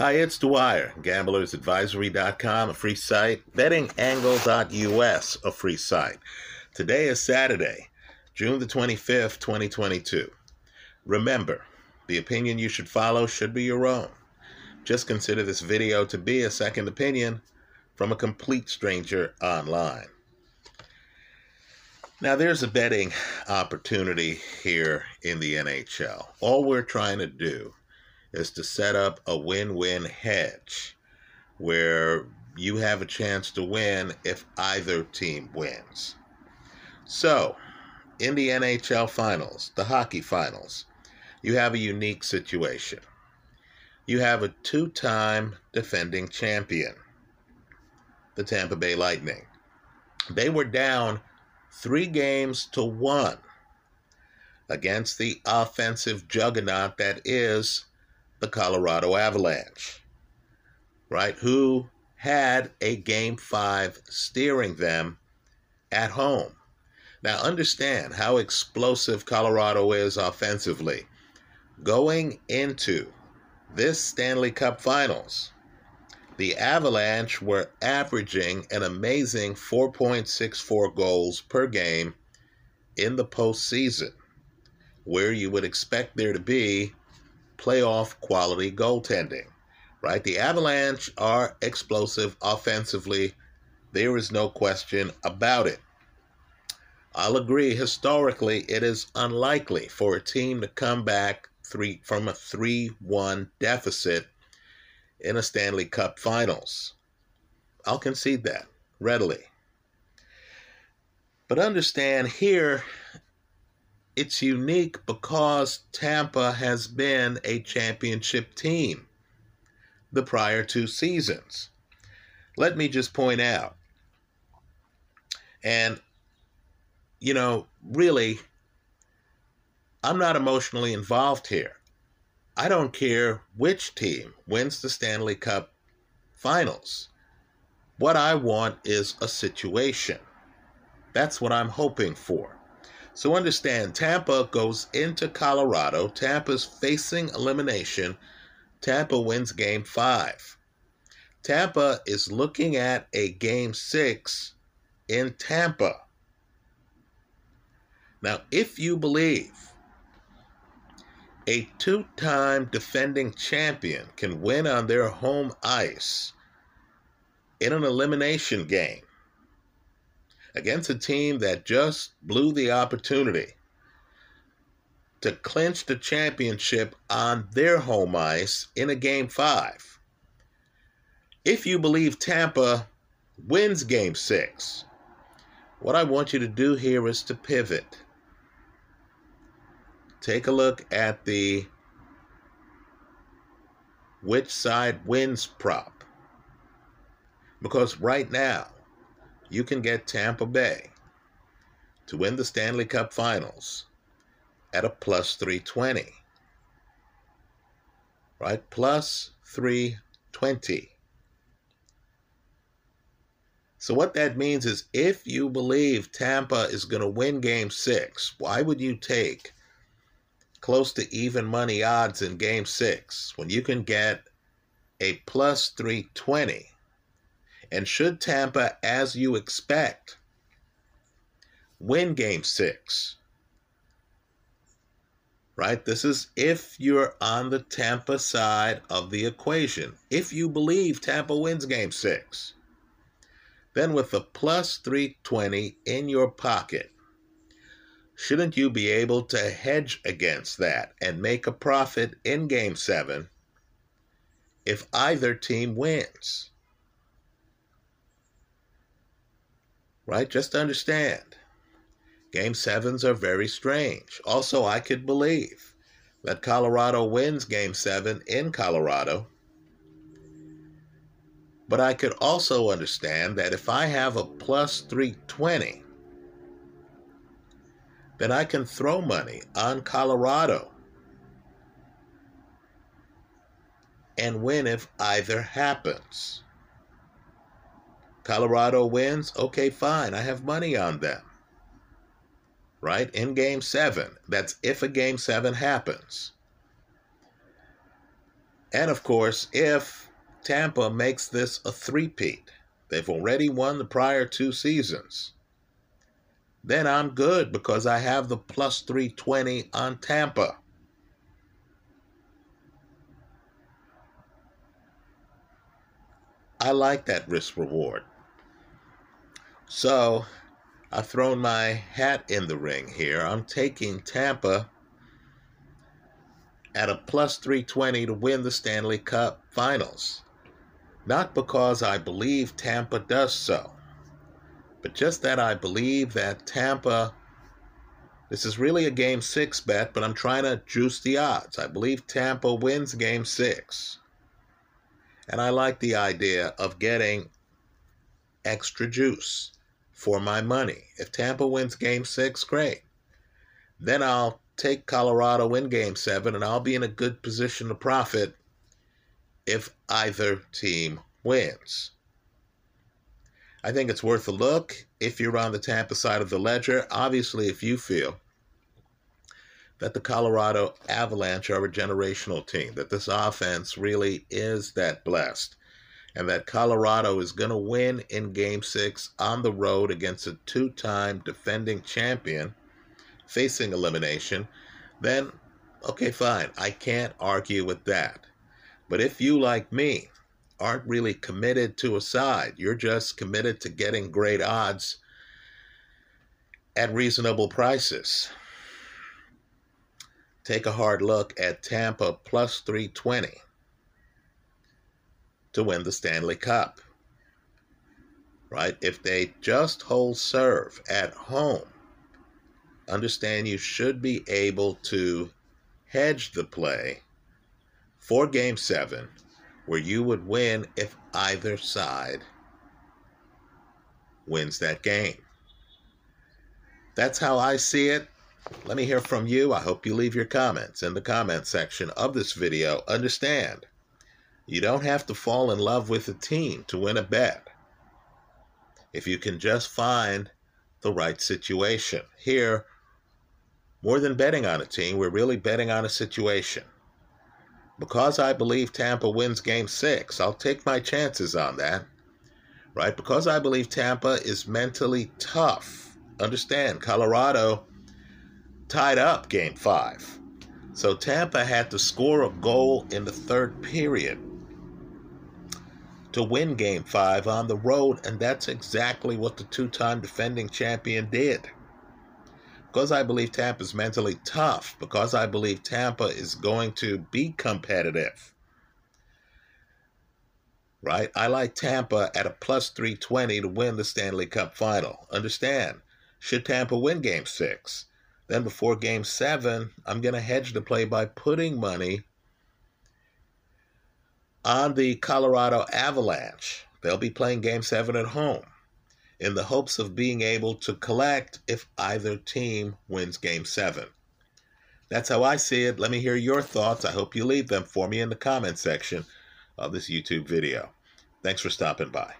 Hi, it's Dwyer, gamblersadvisory.com, a free site, bettingangle.us, a free site. Today is Saturday, June the 25th, 2022. Remember, the opinion you should follow should be your own. Just consider this video to be a second opinion from a complete stranger online. Now, there's a betting opportunity here in the NHL. All we're trying to do is to set up a win win hedge where you have a chance to win if either team wins. So, in the NHL finals, the hockey finals, you have a unique situation. You have a two time defending champion, the Tampa Bay Lightning. They were down three games to one against the offensive juggernaut that is the Colorado Avalanche, right? Who had a game five steering them at home. Now, understand how explosive Colorado is offensively. Going into this Stanley Cup Finals, the Avalanche were averaging an amazing 4.64 goals per game in the postseason, where you would expect there to be playoff quality goaltending, right? The Avalanche are explosive offensively. There is no question about it. I'll agree, historically, it is unlikely for a team to come back three, from a 3 1 deficit in a Stanley Cup finals. I'll concede that readily. But understand here, it's unique because Tampa has been a championship team the prior two seasons. Let me just point out, and you know, really, I'm not emotionally involved here. I don't care which team wins the Stanley Cup finals. What I want is a situation. That's what I'm hoping for. So understand Tampa goes into Colorado. Tampa's facing elimination. Tampa wins game five. Tampa is looking at a game six in Tampa. Now, if you believe a two time defending champion can win on their home ice in an elimination game against a team that just blew the opportunity to clinch the championship on their home ice in a game five. If you believe Tampa wins game six, what I want you to do here is to pivot. Take a look at the which side wins prop. Because right now, you can get Tampa Bay to win the Stanley Cup Finals at a plus 320. Right? Plus 320. So, what that means is if you believe Tampa is going to win game six, why would you take close to even money odds in game six when you can get a plus 320 and should Tampa, as you expect, win game six, right? This is if you're on the Tampa side of the equation. If you believe Tampa wins game six, then with the plus 320 in your pocket, shouldn't you be able to hedge against that and make a profit in game seven if either team wins? Right? Just understand. Game sevens are very strange. Also, I could believe that Colorado wins game seven in Colorado. But I could also understand that if I have a plus 320, then I can throw money on Colorado and win if either happens. Colorado wins, okay, fine. I have money on them. Right? In game seven. That's if a game seven happens. And of course, if Tampa makes this a three-peat, they've already won the prior two seasons, then I'm good because I have the plus 320 on Tampa. I like that risk reward. So I've thrown my hat in the ring here. I'm taking Tampa at a plus 320 to win the Stanley Cup finals. Not because I believe Tampa does so, but just that I believe that Tampa. This is really a game six bet, but I'm trying to juice the odds. I believe Tampa wins game six. And I like the idea of getting extra juice for my money. If Tampa wins game six, great. Then I'll take Colorado in game seven and I'll be in a good position to profit if either team wins. I think it's worth a look if you're on the Tampa side of the ledger. Obviously, if you feel that the Colorado Avalanche are a generational team, that this offense really is that blessed, and that Colorado is going to win in game six on the road against a two time defending champion facing elimination, then okay, fine. I can't argue with that. But if you, like me, aren't really committed to a side, you're just committed to getting great odds at reasonable prices take a hard look at Tampa plus 320 to win the Stanley Cup. Right? If they just hold serve at home, understand you should be able to hedge the play for game seven, where you would win if either side wins that game. That's how I see it. Let me hear from you. I hope you leave your comments in the comment section of this video. Understand, you don't have to fall in love with a team to win a bet. If you can just find the right situation. Here, more than betting on a team, we're really betting on a situation. Because I believe Tampa wins game six, I'll take my chances on that. Right? Because I believe Tampa is mentally tough. Understand, Colorado tied up game five. So Tampa had to score a goal in the third period to win game five on the road, and that's exactly what the two time defending champion did. Because I believe Tampa is mentally tough, because I believe Tampa is going to be competitive. Right? I like Tampa at a plus 320 to win the Stanley Cup final. Understand, should Tampa win game six, then before game seven, I'm going to hedge the play by putting money on the Colorado Avalanche. They'll be playing game seven at home in the hopes of being able to collect if either team wins game seven. That's how I see it. Let me hear your thoughts. I hope you leave them for me in the comment section of this YouTube video. Thanks for stopping by.